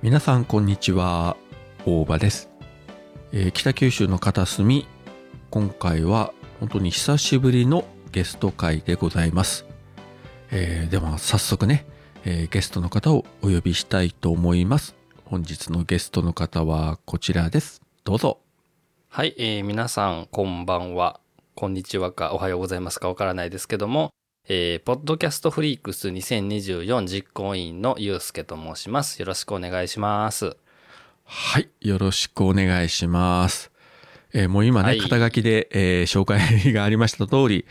皆さんこんにちは。大場です、えー北九州の片隅今回は本当に久しぶりのゲスト会でございます、えーでは早速ね、えーゲストの方をお呼びしたいと思います。本日のゲストの方はこちらです。どうぞ。はい、えー皆さん、こんばんは。こんにちはか、おはようございますかわからないですけども、えーポッドキャストフリークス2024実行委員のゆうすけと申します。よろしくお願いします。はいよろしくお願いします、えーもう今ね、はい肩書きで、えー紹介がありました通り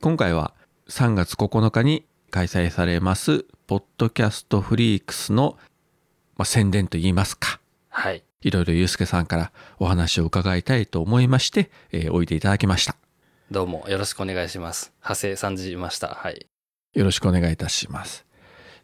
今回は3月9日に開催されますポッドキャストフリークスの、まあ、宣伝といいますかはい。いろいろゆうすけさんからお話を伺いたいと思いまして、えーおいでいただきましたどうもよろしくお願いします。派生さんじました。はい。よろしくお願いいたします。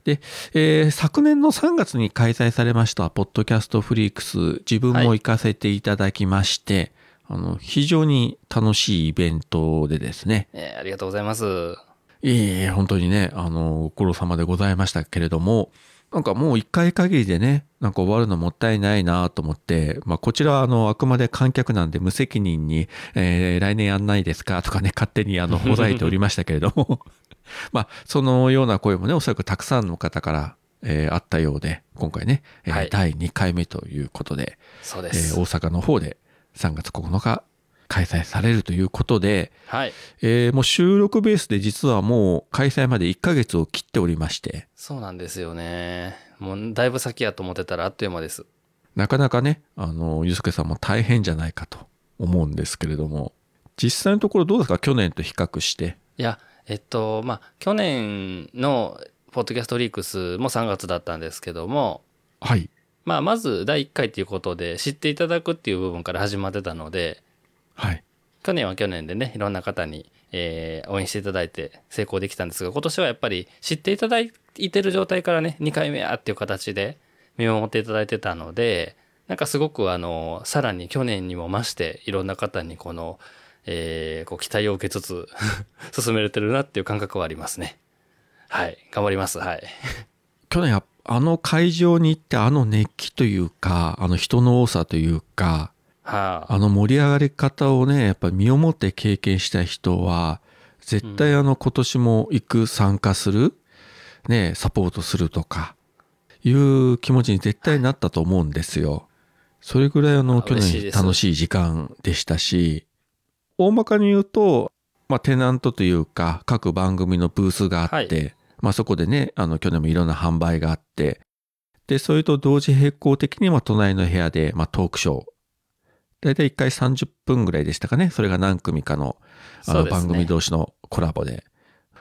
で、えー昨年の3月に開催されました、ポッドキャストフリークス、自分も行かせていただきまして、あの、非常に楽しいイベントでですね、えーありがとうございます。いえいえ、本当にね、あの、ご苦労様でございましたけれども、なんかもう一回限りでね、なんか終わるのもったいないなと思って、まあこちらはあの、あくまで観客なんで無責任に、えー来年やんないですかとかね、勝手にあの、ほざいておりましたけれども、まあそのような声もね、おそらくたくさんの方から、えーあったようで、今回ね、えーはい第2回目ということで、えそうです。ー大阪の方で3月9日開催されるということで、はい。えーもう収録ベースで実はもう開催まで1ヶ月を切っておりまして、そうなんですよね。もうだいぶ先やと思ってたらあっという間です。なかなかね、あの、ゆうすけさんも大変じゃないかと思うんですけれども、実際のところどうですか？去年と比較して。いや、えっと、まあ、去年のポッドキャストリークスも3月だったんですけども、はい。まあ、まず第1回ということで知っていただくっていう部分から始まってたので、はい。去年は去年でね、いろんな方に、えー応援していただいて成功できたんですが、今年はやっぱり知っていただいてる状態からね、2回目やっていう形で見守っていただいてたので、なんかすごくあの、さらに去年にも増していろんな方にこの、えーこう期待を受けつつ 進めれてるなっていう感覚はありますね。はい。頑張ります。はい。去年はあの会場に行ってあの熱気というか、あの人の多さというか、はあ。あの盛り上がり方をね、やっぱり身をもって経験した人は、絶対あの今年も行く、参加する、ね、サポートするとか、いう気持ちに絶対なったと思うんですよ。それぐらいあのあ去年楽しい時間でしたし、大まかに言うと、まあテナントというか各番組のブースがあって、はいまあそこでね、あの去年もいろんな販売があって、で、それと同時並行的には隣の部屋で、まあ、トークショー。だいたい1回30分ぐらいでしたかね。それが何組かのあの番組同士のコラボで。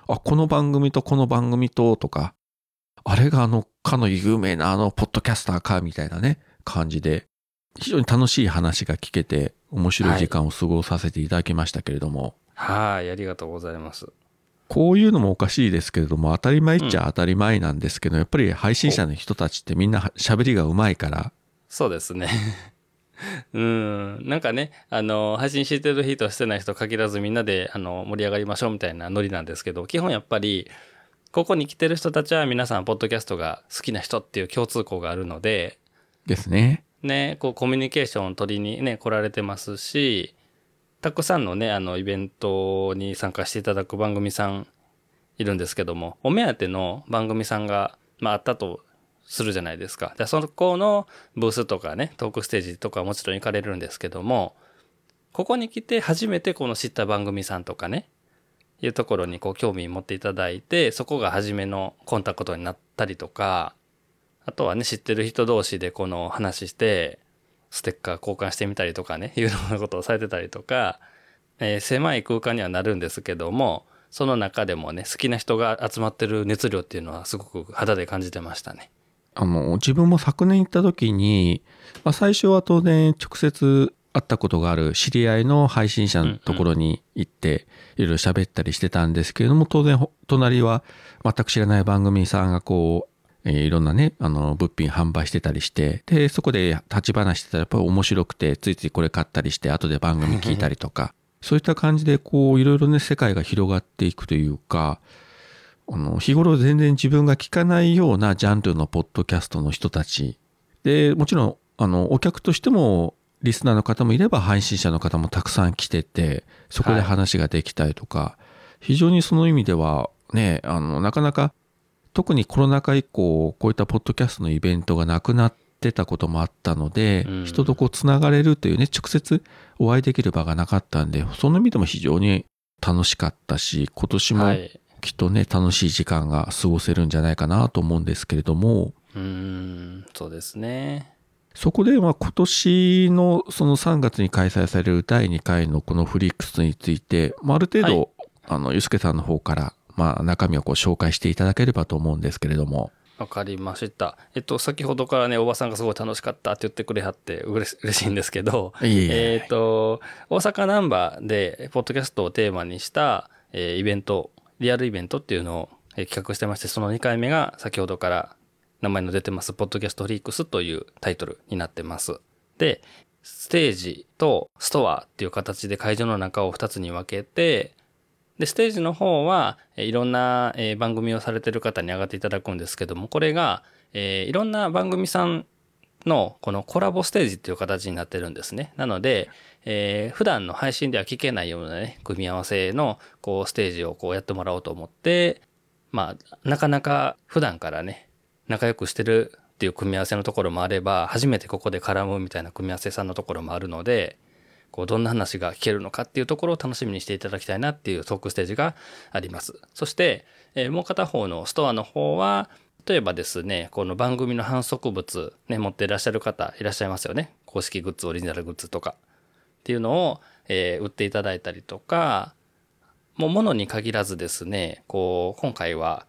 あ、この番組とこの番組ととか、あれがあの、かの有名なあの、ポッドキャスターか、みたいなね、感じで、非常に楽しい話が聞けて、面白い時間を過ごさせていただきましたけれども、はい。ありがとうございます。こういうのもおかしいですけれども、当たり前っちゃ当たり前なんですけど、やっぱり配信者の人たちってみんな喋りがうまいから、そうですね。うん。なんかね、あの、配信してる人してない人限らずみんなで、あの、盛り上がりましょうみたいなノリなんですけど、基本やっぱり、ここに来てる人たちは皆さん、ポッドキャストが好きな人っていう共通項があるので、ですね。ね、こう、コミュニケーションを取りにね、来られてますし、たくさんのね、あの、イベントに参加していただく番組さんいるんですけども、お目当ての番組さんが、まあ、あったとするじゃないですか。で、そこのブースとかね、トークステージとかもちろん行かれるんですけども、ここに来て初めてこの知った番組さんとかね、いうところにこう興味持っていただいて、そこが初めのコンタクトになったりとか、あとはね、知ってる人同士でこの話して、ステッカー交換してみたりとかね、いうようなことをされてたりとか、えー狭い空間にはなるんですけども、その中でもね、好きな人が集まってる熱量っていうのはすごく肌で感じてましたね。あの、自分も昨年行った時に、まあ、最初は当然直接会ったことがある知り合いの配信者のところに行って、いろいろ喋ったりしてたんですけれども、当然、ほ隣は全く知らない番組さんがこう、えーいろんなね、あの、物品販売してたりして、で、そこで立ち話してたらやっぱり面白くて、ついついこれ買ったりして、後で番組聞いたりとか、そういった感じで、こう、いろいろね、世界が広がっていくというか、あの、日頃全然自分が聞かないようなジャンルのポッドキャストの人たち、で、もちろん、あの、お客としても、リスナーの方もいれば、配信者の方もたくさん来てて、そこで話ができたりとか、非常にその意味では、ね、あの、なかなか、特にコロナ禍以降、こういったポッドキャストのイベントがなくなってたこともあったので、うん。人とこうつながれるというね、直接お会いできる場がなかったんで、その意味でも非常に楽しかったし、今年もはい。きっとね、楽しい時間が過ごせるんじゃないかなと思うんですけれども、うーん、そうですね。そこでまあ今年のその3月に開催される第2回のこのフリックスについて、まあ、ある程度、あの、ゆうすけさんの方から、まあ中身をこう紹介していただければと思うんですけれども。わかりました。えっと、先ほどからね、おばさんがすごい楽しかったって言ってくれはってうれし 嬉しいんですけど、えっと、大阪ナンバーで、ポッドキャストをテーマにした、えーイベント、リアルイベントっていうのを、企画してまして、その2回目が先ほどから名前の出てます、ポッドキャストフリークスというタイトルになってます。で、ステージとストアっていう形で会場の中を2つに分けて、で、ステージの方は、いろんな、番組をされてる方に上がっていただくんですけども、これが、いろんな番組さんのこのコラボステージっていう形になってるんですね。なので、えー普段の配信では聞けないようなね、組み合わせのこうステージをこうやってもらおうと思って、まあ、なかなか普段からね、仲良くしてるっていう組み合わせのところもあれば、初めてここで絡むみたいな組み合わせさんのところもあるので、こうどんな話が聞けるのかっていうところを楽しみにしていただきたいなっていうトークステージがあります。そして、えーもう片方のストアの方は、例えばですね、この番組の反則物、ね、持っていらっしゃる方いらっしゃいますよね。公式グッズ、オリジナルグッズとか。っていうのを、えー売っていただいたりとか、もう物に限らずですね、こう、今回は、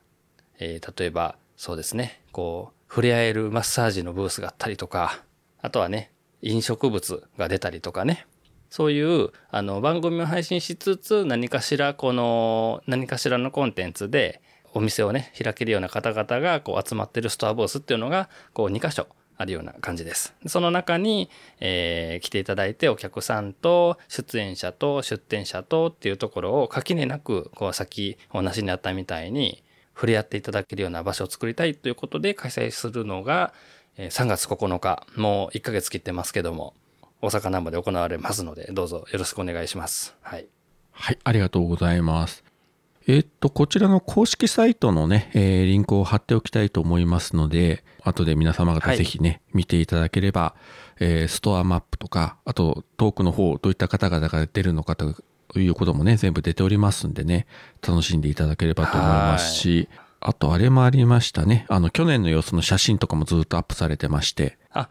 えー例えば、そうですね、こう、触れ合えるマッサージのブースがあったりとか、あとはね、飲食物が出たりとかね、そういう、あの、番組を配信しつつ、何かしら、この、何かしらのコンテンツで、お店をね、開けるような方々が、こう、集まってるストアブースっていうのが、こう、2箇所あるような感じです。その中に、えー来ていただいて、お客さんと、出演者と、出店者とっていうところを、垣根なく、こう、さっきお話にあったみたいに、触れ合っていただけるような場所を作りたいということで開催するのが、3月9日、もう1ヶ月切ってますけども、大阪南部で行われますので、どうぞよろしくお願いします。はい。はい、ありがとうございます。えーっと、こちらの公式サイトのね、えーリンクを貼っておきたいと思いますので、後で皆様方はいぜひね、見ていただければ、えーストアマップとか、あとトークの方、どういった方々が出るのかということもね、全部出ておりますんでね、楽しんでいただければと思いますし、あとあれもありましたね。あの、去年の様子の写真とかもずっとアップされてまして、あ、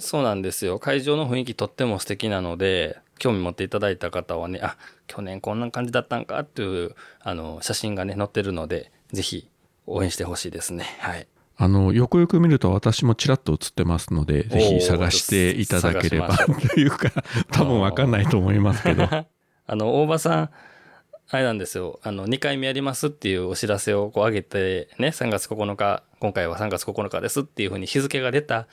そうなんですよ。会場の雰囲気とっても素敵なので、興味持っていただいた方はね、あ、去年こんな感じだったんかっていう、あの、写真がね、載ってるので、ぜひ応援してほしいですね。はい。あの、よくよく見ると私もちらっと映ってますので、ぜひ探していただければというか、多分わかんないと思いますけど。あの、大場さん、あれなんですよ。あの、2回目やりますっていうお知らせをこう上げて、ね、3月9日、今回は3月9日ですっていうふうに日付が出た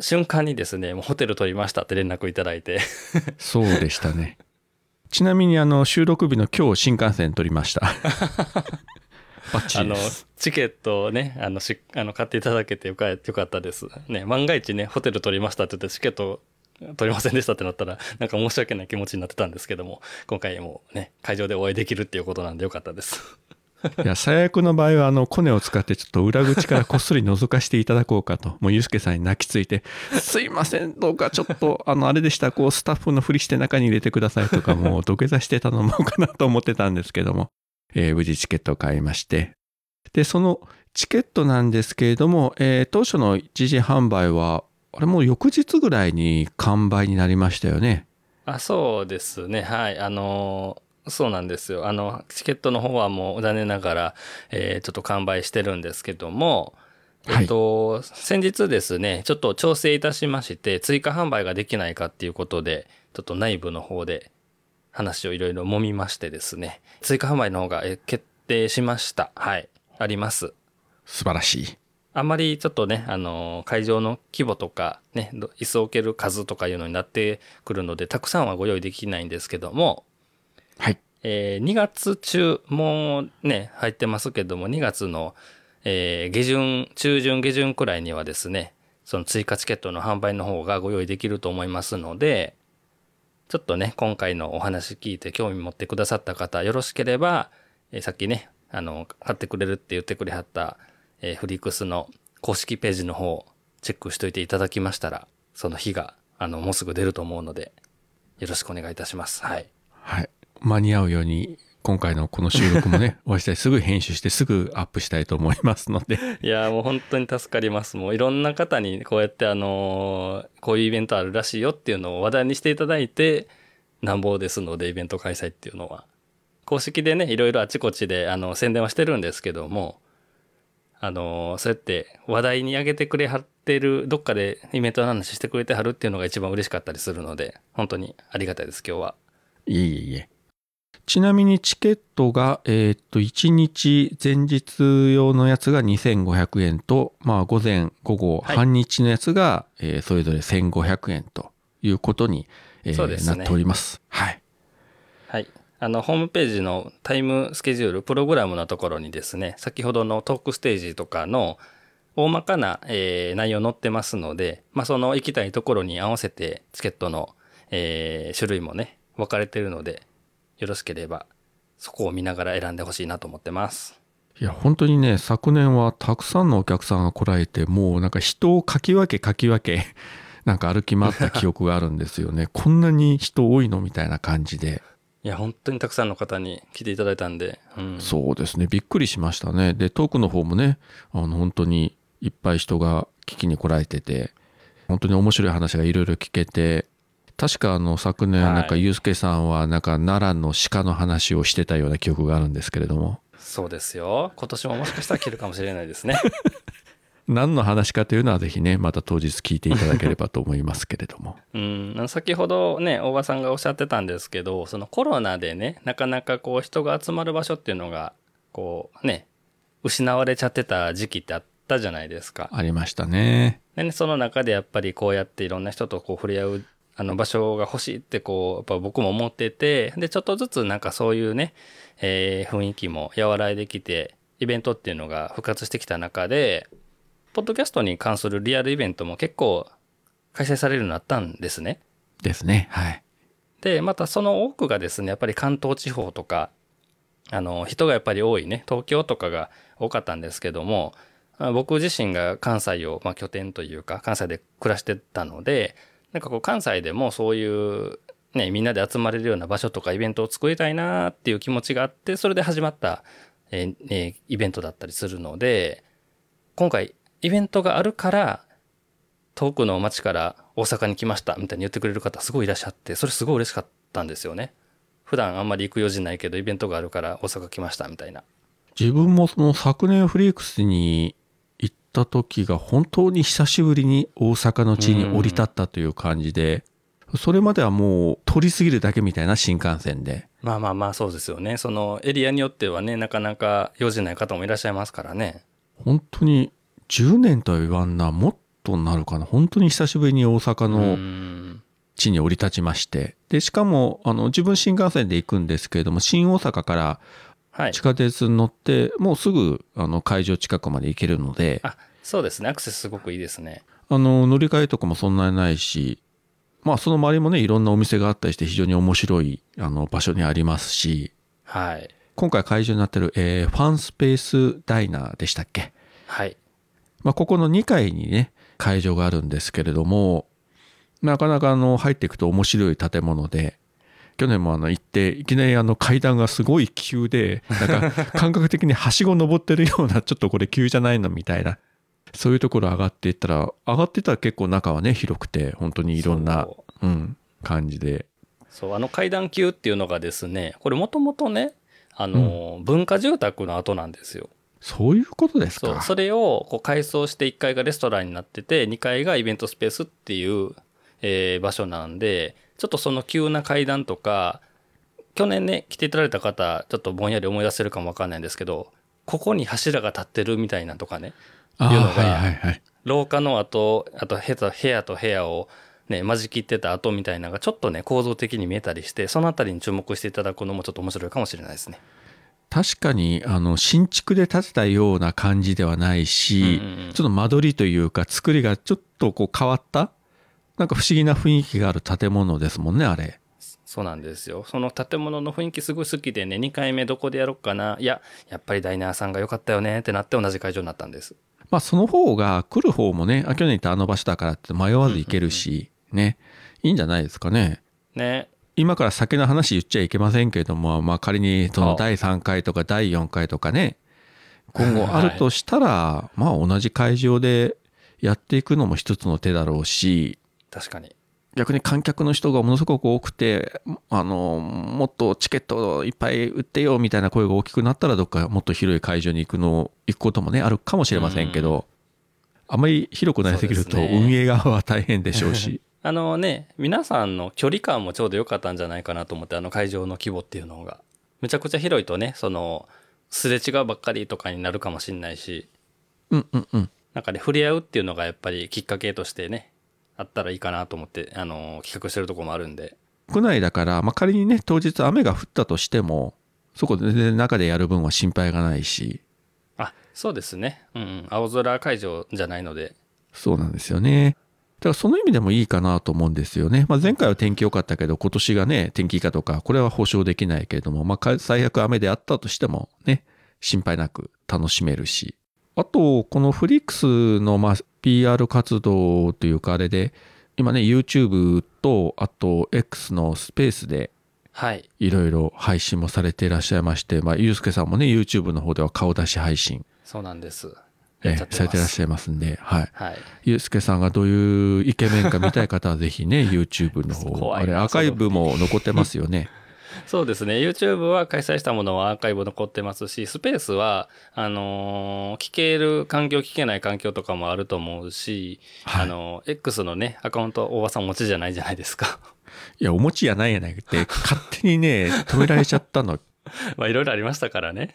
瞬間にですね、もうホテル取りましたって連絡いただいて、そうでしたね。ちなみにあの収録日の今日新幹線撮りました。バッチあのリです。、チケットをね、あの、し、あの、買っていただけてよかよかったです。ね、万が一ね、ホテル取りましたって言ってチケット取りませんでしたってなったら、なんか申し訳ない気持ちになってたんですけども、今回もね、会場でお会いできるっていうことなんでよかったです。いや、最悪の場合はあのコネを使ってちょっと裏口からこっそり覗かしていただこうかと、もうゆうすけさんに泣きついて、すいません、どうかちょっとあのあれでした、こうスタッフのふりして中に入れてくださいとか、もう土下座して頼もうかなと思ってたんですけども、えー無事チケットを買いまして、で、そのチケットなんですけれども、えー当初の一時販売は、あれもう翌日ぐらいに完売になりましたよね。あ、そうですね。はい。あのーそうなんですよ。あの、チケットの方はもう残念ながら、えーちょっと完売してるんですけども、はいえっと、先日ですね、ちょっと調整いたしまして、追加販売ができないかっていうことで、ちょっと内部の方で話をいろいろ揉みましてですね、追加販売の方がえ決定しました。はい。あります。素晴らしい。あんまりちょっとね、あの、会場の規模とか、ね、ど椅子を置ける数とかいうのになってくるので、たくさんはご用意できないんですけども、はい。えー2月中、もうね、入ってますけども、2月の、えー下旬、中旬下旬くらいにはですね、その追加チケットの販売の方がご用意できると思いますので、ちょっとね、今回のお話聞いて興味持ってくださった方、よろしければ、えーさっきね、あの、買ってくれるって言ってくれはった、えーフリックスの公式ページの方、チェックしといていただきましたら、その日が、あの、もうすぐ出ると思うので、よろしくお願いいたします。はい。はい。間に合うように、今回のこの収録もね、おしたい。すぐ編集してすぐアップしたいと思いますので。いやーもう本当に助かります。もういろんな方にこうやってあのーこういうイベントあるらしいよっていうのを話題にしていただいて、なんぼですのでイベント開催っていうのは。公式でね、いろいろあちこちであの宣伝はしてるんですけども、あのーそうやって話題に上げてくれはってる、どっかでイベントの話してくれてはるっていうのが一番嬉しかったりするので、本当にありがたいです、今日は。いえいえいえ。ちなみにチケットが、えーっと、1日前日用のやつが2500円と、まあ、午前、午後、はい半日のやつが、えーそれぞれ1500円ということに、えーねなっております。はい。はい。あの、ホームページのタイムスケジュール、プログラムのところにですね、先ほどのトークステージとかの大まかな、えー内容載ってますので、まあ、その行きたいところに合わせてチケットの、えー種類もね、分かれてるので、よろしければ、そこを見ながら選んでほしいなと思ってます。いや、本当にね、昨年はたくさんのお客さんが来られて、もうなんか人をかき分けかき分け、なんか歩き回った記憶があるんですよね。こんなに人多いのみたいな感じで。いや、本当にたくさんの方に来ていただいたんで、うん。そうですね。びっくりしましたね。で、トークの方もね、あの、本当にいっぱい人が聞きに来られてて、本当に面白い話がいろいろ聞けて、確かあの、昨年、はいなんか、ゆうすけさんは、なんか、奈良の鹿の話をしてたような記憶があるんですけれども、そうですよ。今年ももしかしたら来るかもしれないですね。何の話かというのはぜひね、また当日聞いていただければと思いますけれども。うん、先ほどね、大場さんがおっしゃってたんですけど、そのコロナでね、なかなかこう人が集まる場所っていうのが、こうね、失われちゃってた時期ってあったじゃないですか。ありましたね。でね、その中でやっぱりこうやっていろんな人とこう触れ合う、あの場所が欲しいってこう、やっぱ僕も思ってて、で、ちょっとずつなんかそういうね、えー雰囲気も和らいできて、イベントっていうのが復活してきた中で、ポッドキャストに関するリアルイベントも結構開催されるようになったんですね。ですね。はい。で、またその多くがですね、やっぱり関東地方とか、あの、人がやっぱり多いね、東京とかが多かったんですけども、あ僕自身が関西を、まあ、拠点というか、関西で暮らしてたので、なんかこう関西でもそういう、ね、みんなで集まれるような場所とかイベントを作りたいなっていう気持ちがあって、それで始まった、えーえーイベントだったりするので、今回イベントがあるから、遠くの町から大阪に来ましたみたいに言ってくれる方すごいいらっしゃって、それすごい嬉しかったんですよね。普段あんまり行く用事ないけど、イベントがあるから大阪来ましたみたいな。自分もその昨年フリークスにった時が本当に久しぶりに大阪の地に降り立ったという感じで、それまではもう通り過ぎるだけみたいな新幹線で、まあまあまあそうですよね。そのエリアによってはね、なかなか用事ない方もいらっしゃいますからね。本当に10年とは言わんな、もっとなるかな。本当に久しぶりに大阪うのん。地に降り立ちまして、で、しかも、あの、自分新幹線で行くんですけれども、新大阪からはい地。下鉄に乗って、もうすぐ、あの、会場近くまで行けるので、あ、そうですね。アクセスすごくいいですね。あの、乗り換えとかもそんなにないし、まあ、その周りもね、いろんなお店があったりして、非常に面白い、あの、場所にありますし、はい。今回会場になってる、えーファンスペースダイナーでしたっけ？はい。まあ、ここの2階にね、会場があるんですけれども、なかなかあの、入っていくと面白い建物で、去年もあの、行って、いきなりあの、階段がすごい急で、なんか、感覚的にはしご登ってるような、ちょっとこれ急じゃないのみたいな、そういうところ上がっていったら、上がってたら結構中はね、広くて、本当にいろんなそ、うん、感じで。そう、あの階段級っていうのがですね、これもともとね、あの、文化住宅の跡なんですよ。そういうことですか？それをこう改装して1階がレストランになってて、2階がイベントスペースっていう、えー場所なんで、ちょっとその急な階段とか、去年ね、来ていただいた方、ちょっとぼんやり思い出せるかもわかんないんですけど、ここに柱が立ってるみたいなとかね、いうのがはいはいはい。廊下の後、あと部屋と部屋と部屋をね、間仕切ってた後みたいなのがちょっとね、構造的に見えたりして、そのあたりに注目していただくのもちょっと面白いかもしれないですね。確かに、あの、新築で建てたような感じではないし、うんうんうんちょっと間取りというか、作りがちょっとこう変わった、なんか不思議な雰囲気がある建物ですもんね、あれ。そうなんですよ。その建物の雰囲気すごい好きでね、2回目どこでやろうかな。いや、やっぱりダイナーさんが良かったよねってなって同じ会場になったんです。まあ、その方が来る方もね、あ、去年行ったあの場所だからって迷わず行けるし、ね、いいんじゃないですかね。ね。今から先の話言っちゃいけませんけれども、まあ仮にそあの第3回とか第4回とかね、今後あるとしたら、まあ同じ会場でやっていくのも一つの手だろうし、確かに。逆に観客の人がものすごく多くて、あの、もっとチケットをいっぱい売ってよみたいな声が大きくなったら、どっかもっと広い会場に行くの、行くこともね、あるかもしれませんけど、あまり広くなりすぎると運営側は大変でしょうし。あのね、皆さんの距離感もちょうど良かったんじゃないかなと思って、あの会場の規模っていうのが。めちゃくちゃ広いとね、その、すれ違うばっかりとかになるかもしんないし、うんうんうん。なんかね、触れ合うっていうのがやっぱりきっかけとしてね、あったらいいかなと思って、あの、企画してるところもあるんで。区内だから、まあ、仮にね、当日雨が降ったとしても、そこで全然中でやる分は心配がないし、あ、そうですね。うんうん。青空会場じゃないので。そうなんですよね。だからその意味でもいいかなと思うんですよね。まあ、前回は天気良かったけど、今年がね、天気以下とか、これは保証できないけれども、まあ、か最悪雨であったとしてもね、心配なく楽しめるし。あと、このフリックスの、まあ、PR 活動というか、あれで、今ね、YouTube と、あと X のスペースで、はい。いろいろ配信もされていらっしゃいまして、まあ、ゆうすけさんもね、YouTube の方では顔出し配信、そうなんです。え。されてらっしゃいますんで、はい。はい。ゆうすけさんがどういうイケメンか見たい方はぜひね、YouTube の方、あれアーカイブも残ってますよね。そうですね。YouTube は開催したものはアーカイブ残ってますし、スペースは、あのー聞ける環境、聞けない環境とかもあると思うし、はいあのー X のね、アカウント大場さんお持ちじゃないじゃないですか。いや、お持ちやないやなくて、勝手にね、止められちゃったの。まあいろいろありましたからね。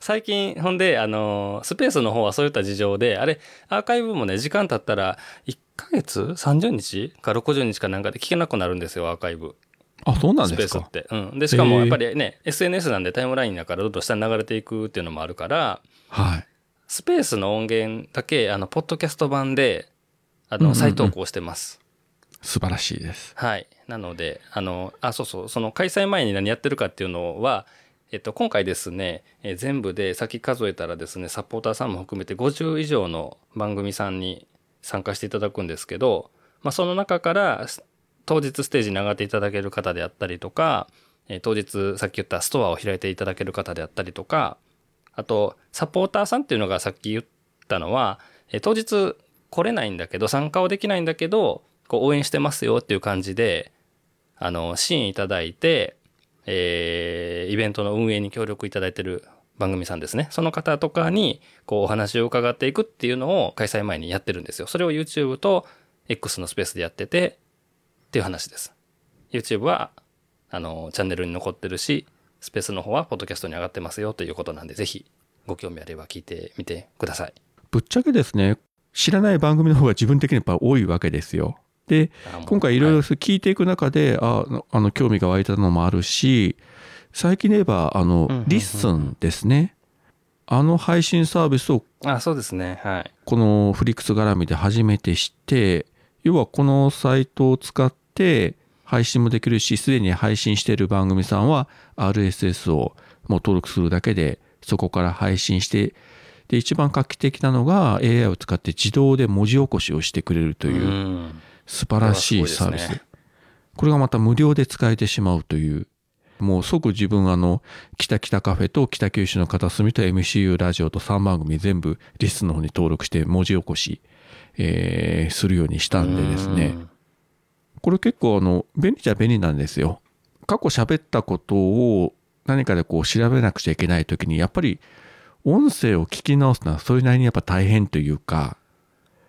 最近、ほんで、あのースペースの方はそういった事情で、あれ、アーカイブもね、時間経ったら、1ヶ月 ?30 日？か60日かなんかで聞けなくなるんですよ、アーカイブ。あ、そうなんスですか？ペースって。うん。で、しかもやっぱりね、SNS なんでタイムラインだからどんどん下に流れていくっていうのもあるから、はい。スペースの音源だけ、あの、ポッドキャスト版で、あの、再投稿してます。素晴らしいです。はい。なので、あの、あ、そうそう、その開催前に何やってるかっていうのは、えっと、今回ですね、えー全部で先数えたらですね、サポーターさんも含めて50以上の番組さんに参加していただくんですけど、まあ、その中から、当日ステージに上がっていただける方であったりとか、え当日さっき言ったストアを開いていただける方であったりとか、あと、サポーターさんっていうのがさっき言ったのは、え当日来れないんだけど、参加はできないんだけど、こう応援してますよっていう感じで、あの、支援いただいて、えーイベントの運営に協力いただいてる番組さんですね。その方とかに、こう、お話を伺っていくっていうのを開催前にやってるんですよ。それを YouTube と X のスペースでやってて、っていう話です。YouTube は、あの、チャンネルに残ってるし、スペースの方はポッドキャストに上がってますよということなんで、ぜひ、ご興味あれば聞いてみてください。ぶっちゃけですね、知らない番組の方が自分的にやっぱ多いわけですよ。で、今回いろいろは聞いていく中で、ああのあの興味が湧いたのもあるし最近で言えばあの、うんうんうん LISTEN ですねあの配信サービスをあ、そうですね。はい。このフリークス絡みで初めて知って要はこのサイトを使って配信もできるしすでに配信している番組さんは RSS をもう登録するだけでそこから配信してで一番画期的なのが AI を使って自動で文字起こしをしてくれるという、うん素晴らしいサービス。これがまた無料で使えてしまうという。もう即自分あの、北北カフェと北九州の片隅と MCU ラジオと3番組全部リストの方に登録して文字起こし、えーするようにしたんでですね。これ結構あの、便利じゃ便利なんですよ。過去喋ったことを何かでこう調べなくちゃいけない時に、やっぱり音声を聞き直すのはそれなりにやっぱ大変というか、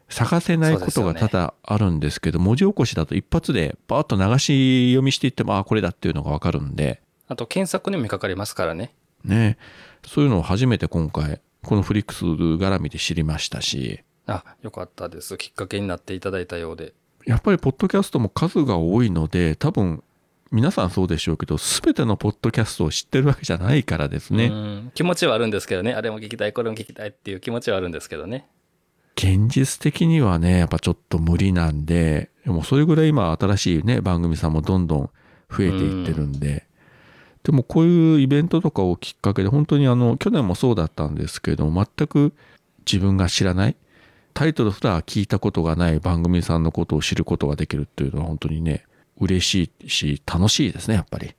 探せないことが多々あるんですけど、文字起こしだと一発でパーッと流し読みしていっても、あ、これだっていうのがわかるんで、あと、検索にも引っかかりますからね。ね、そういうのを初めて今回、このフリックス絡みで知りましたし、あ、よかったです。きっかけになっていただいたようで。やっぱりポッドキャストも数が多いので、多分皆さんそうでしょうけど、すべてのポッドキャストを知ってるわけじゃないからですね。うん気持ちはあるんですけどね。あれも聞きたい、これも聞きたいっていう気持ちはあるんですけどね。現実的にはね、やっぱちょっと無理なんで、でもそれぐらい今新しいね、番組さんもどんどん増えていってるんで、でもこういうイベントとかをきっかけで、本当にあの、去年もそうだったんですけども、全く自分が知らない、タイトルすら聞いたことがない番組さんのことを知ることができるっていうのは本当にね、嬉しいし、楽しいですね、やっぱり。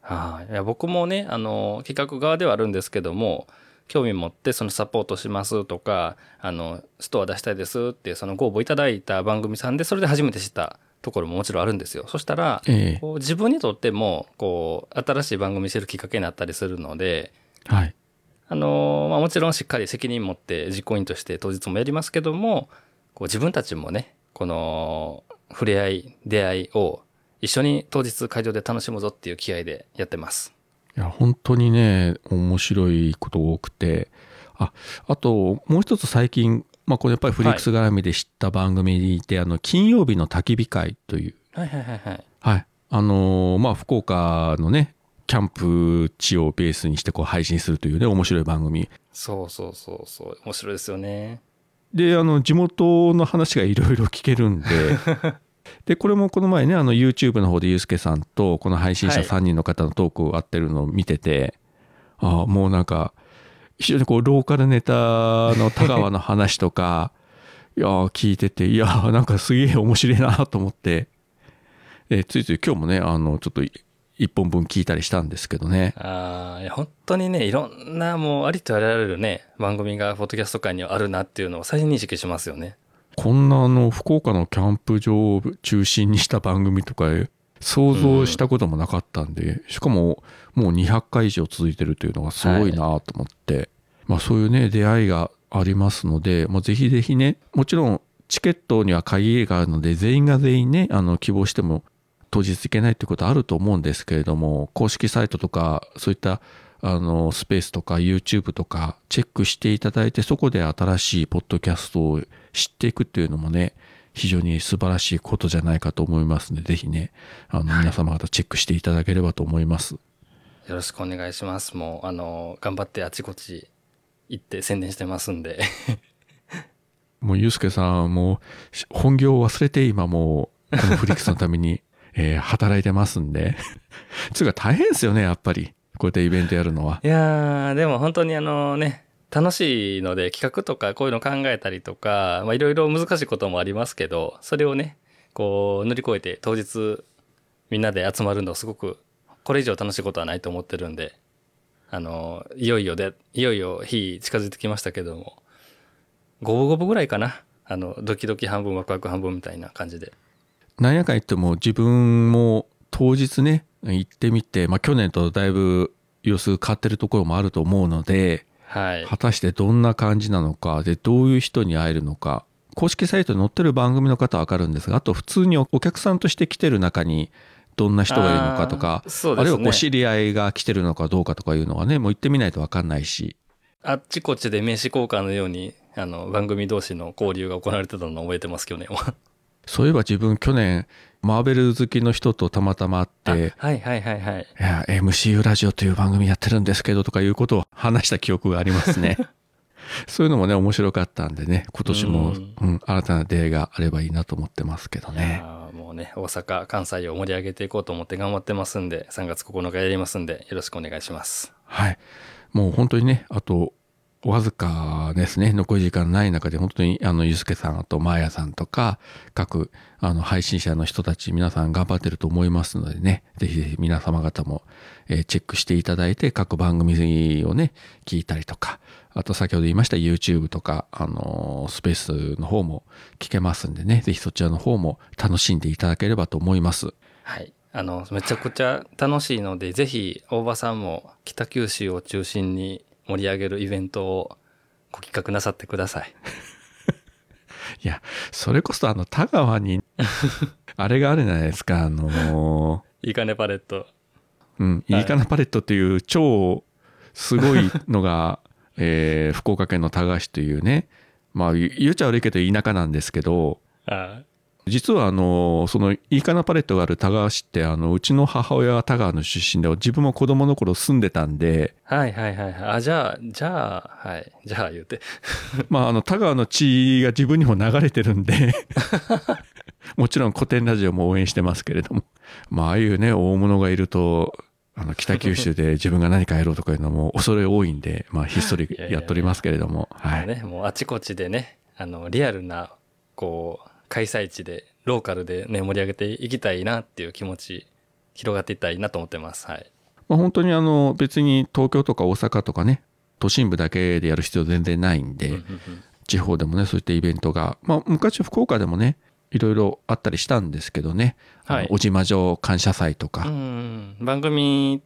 はい。いや僕もね、あの、企画側ではあるんですけども、興味持ってそのサポートしますとか、あの、ストア出したいですってそのご応募いただいた番組さんで、それで初めて知ったところももちろんあるんですよ。そしたら、ええこう自分にとっても、こう、新しい番組知るきっかけになったりするので、はい。あのまあ、もちろんしっかり責任持って実行委員として当日もやりますけども、こう自分たちもね、この触れ合い、出会いを一緒に当日会場で楽しむぞっていう気合でやってます。いや、本当にね、面白いこと多くて、あ、あと、もう一つ最近、まあこれやっぱりフリックス絡みで知った番組で、あの、金曜日の焚き火会という、はいはいはいはい。はい。あのーまあ福岡のね、キャンプ地をベースにしてこう配信するというね、面白い番組。そうそうそうそう。面白いですよね。で、あの、地元の話がいろいろ聞けるんで、で、これもこの前ね、あの、YouTube の方でゆうすけさんと、この配信者はい3人の方のトークを合ってるのを見てて、ああ、もうなんか、非常にこう、ローカルネタの田川の話とか、いやー、聞いてて、いやー、なんかすげえ面白いなと思って、でついつい今日もね、あの、ちょっとい一本分聞いたりしたんですけどね。ああ、本当にね、いろんなもうありとあらゆるね、番組がポッドキャスト界にはあるなっていうのを再認識しますよね。こんなあの福岡のキャンプ場を中心にした番組とか想像したこともなかったんで、しかももう200回以上続いてるというのがすごいなと思って、まあそういうね出会いがありますので、もうぜひぜひねもちろんチケットには限りがあるので全員が全員ねあの希望しても当日行けないってことあると思うんですけれども公式サイトとかそういったあのスペースとか YouTube とかチェックしていただいてそこで新しいポッドキャストを知っていくっていうのもね非常に素晴らしいことじゃないかと思いますのでぜひねあの皆様方チェックしていただければと思います。よろしくお願いします。もう、あの、頑張ってあちこち行って宣伝してますんで。もうゆうすけさんもうし本業を忘れて今もうこのフリックスのために、えー働いてますんで つうか大変ですよねやっぱりこうやってイベントやるのは。いや、でも本当にあのね、楽しいので企画とかこういうの考えたりとか、まあいろいろ難しいこともありますけど、それをね、こう乗り越えて当日みんなで集まるのすごく、これ以上楽しいことはないと思ってるんで、あの、いよいよで、いよいよ日近づいてきましたけども、五分五分ぐらいかな。あの、ドキドキ半分ワクワク半分みたいな感じで。なんやかん言っても自分も当日ね行ってみて、まあ、去年とだいぶ様子変わってるところもあると思うのではい。果たしてどんな感じなのかでどういう人に会えるのか公式サイトに載ってる番組の方は分かるんですがあと普通にお客さんとして来てる中にどんな人がいるのかとかあーそうあるいはこう知り合いが来てるのかどうかとかいうのはねもう行ってみないと分かんないしあっちこっちで名刺交換のように、あの、番組同士の交流が行われてたのを覚えてます、去年は。そういえば自分去年マーベル好きの人とたまたま会ってあはいはいはいはい。いや、MCU ラジオという番組やってるんですけどとかいうことを話した記憶がありますね。そういうのもね、面白かったんでね、今年も、うんうん、新たな出会いがあればいいなと思ってますけどね。もうね、大阪、関西を盛り上げていこうと思って頑張ってますんで、3月9日やりますんで、よろしくお願いします。はい。もう本当にね、あと、わずかですね、残り時間ない中で、本当に、あの、ゆうすけさん、と、まーやさんとか、各、あの、配信者の人たち、皆さん頑張ってると思いますのでね、ぜひぜひ皆様方も、えーチェックしていただいて、各番組をね、聞いたりとか、あと、先ほど言いました YouTube とか、あのースペースの方も聞けますんでね、ぜひそちらの方も楽しんでいただければと思います。はい。あの、めちゃくちゃ楽しいので、ぜひ、大場さんも北九州を中心に盛り上げるイベントをご企画なさってください。いや、それこそあの、田川に、あれがあるじゃないですか、あのー。いいかねパレット。うん、はい。いいかなパレットっていう超すごいのが、えー福岡県の田川市というね、まあ言言っちゃ悪いけど田舎なんですけど、あ実はあのそのいいかなパレットがある田川市ってあのうちの母親は田川の出身で自分も子供の頃住んでたんではいはいはいはい。あ、じゃあ、じゃあ、はい。じゃあ言うて。まああの田川の血が自分にも流れてるんで もちろん古典ラジオも応援してますけれどもまあああいうね大物がいるとあの北九州で 自分が何かやろうとかいうのも恐れ多いんでまあひっそりやっておりますけれどもはいね、もうあちこちでね、あの、リアルな、こう、開催地で、ローカルでね、盛り上げていきたいなっていう気持ち、広がっていったらいいなと思ってます。はい。まあ、本当にあの別に東京とか大阪とかね都心部だけでやる必要全然ないんで、うんうん地方でもねそういったイベントが、まあ、昔福岡でもねいろいろあったりしたんですけどね、はい小島城感謝祭とか、うんうん番組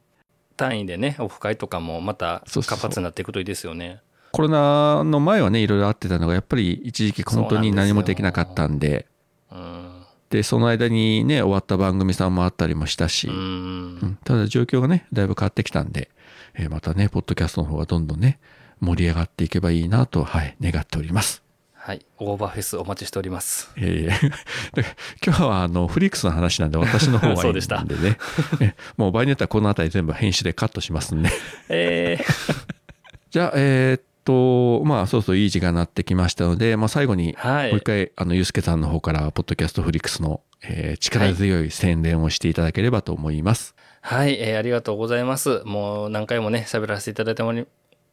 単位でね、オフ会とかもまたそうそう活発になっていくといいですよね。コロナの前はねいろいろあってたのがやっぱり一時期本当に何もできなかったんでうん。でその間にね終わった番組さんもあったりもしたし、ううんん。ただ状況がねだいぶ変わってきたんで、えーまたねポッドキャストの方がどんどんね盛り上がっていけばいいなと、はい、願っております。はい。オーバーフェスお待ちしております。ええで 今日はあのフリックスの話なんで私の方はいいんでそうでしたねえもう場合によってはこの辺り全部編集でカットしますんでえー、じゃあえーっとまあそうそういい時間になってきましたので、まあ、最後にはいもう一回あのゆうすけさんの方からポッドキャストフリックスの、えー力強い宣伝をしていただければと思います。はい、えーありがとうございます。もう何回もね、喋らせていただいて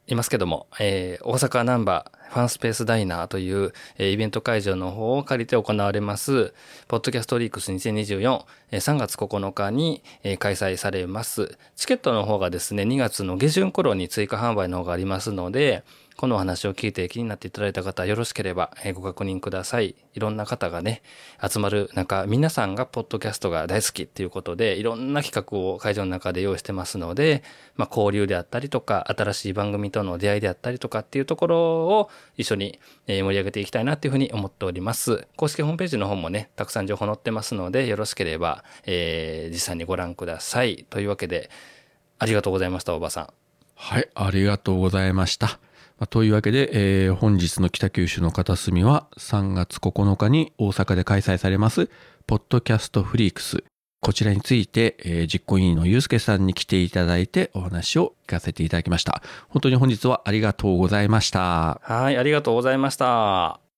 いますけども、えー大阪ナンバーファンスペースダイナーという、えーイベント会場の方を借りて行われます、ポッドキャストリークス2024、えー3月9日に、えー開催されます。チケットの方がですね、2月の下旬頃に追加販売の方がありますので、このお話を聞いて気になっていただいた方、よろしければご確認ください。いろんな方がね、集まる中、皆さんがポッドキャストが大好きっていうことで、いろんな企画を会場の中で用意してますので、まあ、交流であったりとか、新しい番組との出会いであったりとかっていうところを一緒に盛り上げていきたいなっていうふうに思っております。公式ホームページの方もね、たくさん情報載ってますので、よろしければ、えー実際にご覧ください。というわけで、ありがとうございました、おばさん。はい、ありがとうございました。まあというわけで、えー本日の北九州の片隅は3月9日に大阪で開催されます、ポッドキャストフリークス。こちらについて、えー実行委員のゆうすけさんに来ていただいてお話を聞かせていただきました。本当に本日はありがとうございました。はい、ありがとうございました。